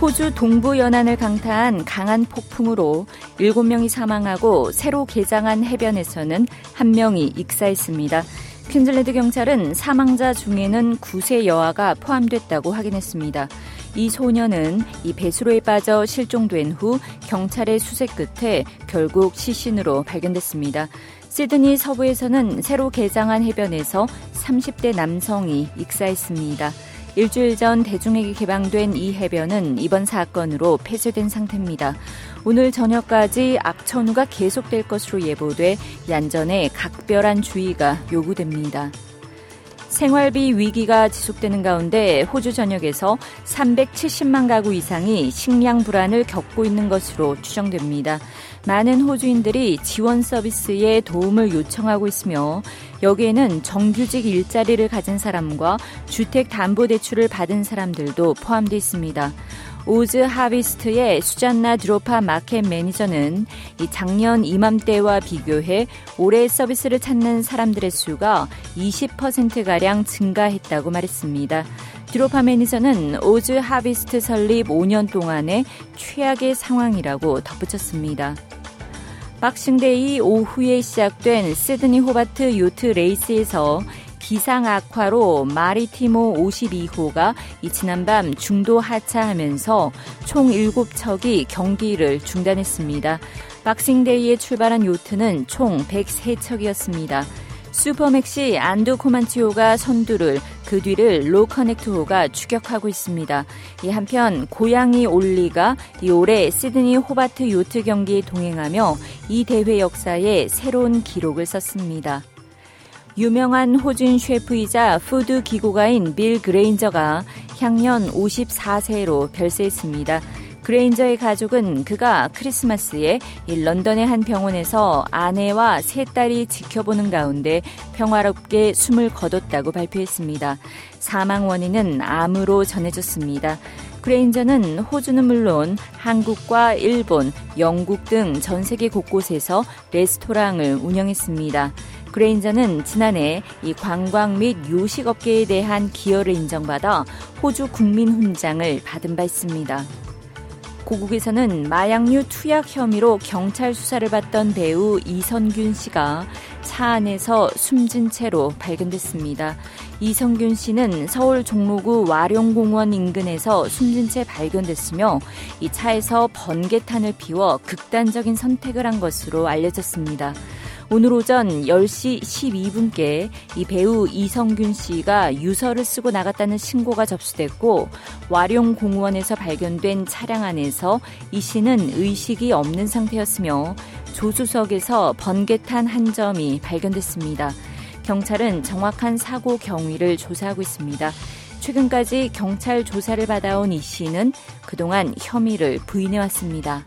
호주 동부 연안을 강타한 강한 폭풍으로 7명이 사망하고 새로 개장한 해변에서는 1명이 익사했습니다. 퀸즐랜드 경찰은 사망자 중에는 9세 여아가 포함됐다고 확인했습니다. 이 소녀는 이 배수로에 빠져 실종된 후 경찰의 수색 끝에 결국 시신으로 발견됐습니다. 시드니 서부에서는 새로 개장한 해변에서 30대 남성이 익사했습니다. 일주일 전 대중에게 개방된 이 해변은 이번 사건으로 폐쇄된 상태입니다. 오늘 저녁까지 악천후가 계속될 것으로 예보돼 얀전에 각별한 주의가 요구됩니다. 생활비 위기가 지속되는 가운데 호주 전역에서 370만 가구 이상이 식량 불안을 겪고 있는 것으로 추정됩니다. 많은 호주인들이 지원 서비스에 도움을 요청하고 있으며 여기에는 정규직 일자리를 가진 사람과 주택 담보 대출을 받은 사람들도 포함되어 있습니다. 오즈 하비스트의 수잔나 드로파 마켓 매니저는 이 작년 이맘때와 비교해 올해 서비스를 찾는 사람들의 수가 20%가량 증가했다고 말했습니다. 드로파 매니저는 오즈 하비스트 설립 5년 동안의 최악의 상황이라고 덧붙였습니다. Boxing Day 오후에 시작된 시드니 호바트 요트 레이스에서 기상 악화로 마리티모 52호가 이 지난밤 중도 하차하면서 총 7척이 경기를 중단했습니다. Boxing Day에 출발한 요트는 총 103척이었습니다. supermaxi 안도 코만치호가 선두를 그 뒤를 로 커넥트호가 추격하고 있습니다. 이 한편 고양이 올리가 이 올해 시드니 호바트 요트 경기에 동행하며 이 대회 역사에 새로운 기록을 썼습니다. 유명한 호주 셰프이자 food 기고가인 빌 그레인저가 향년 54세로 별세했습니다. 그레인저의 가족은 그가 크리스마스에 런던의 한 병원에서 아내와 세 딸이 지켜보는 가운데 평화롭게 숨을 거뒀다고 발표했습니다. 사망 원인은 암으로 전해졌습니다. 그레인저는 호주는 물론 한국과 일본, 영국 등 전 세계 곳곳에서 레스토랑을 운영했습니다. 그레인저는 지난해 이 관광 및 요식업계에 대한 기여를 인정받아 호주 국민 훈장을 받은 바 있습니다. 고국에서는 마약류 투약 혐의로 경찰 수사를 받던 배우 이선균 씨가 차 안에서 숨진 채로 발견됐습니다. 이성균 씨는 서울 종로구 와룡공원 인근에서 숨진 채 발견됐으며 이 차에서 번개탄을 피워 극단적인 선택을 한 것으로 알려졌습니다. 오늘 오전 10시 12분께 이 배우 이성균 씨가 유서를 쓰고 나갔다는 신고가 접수됐고 와룡 공원에서 발견된 차량 안에서 이 씨는 의식이 없는 상태였으며 조수석에서 번개탄 한 점이 발견됐습니다. 경찰은 정확한 사고 경위를 조사하고 있습니다. 최근까지 경찰 조사를 받아온 이 씨는 그동안 혐의를 부인해왔습니다.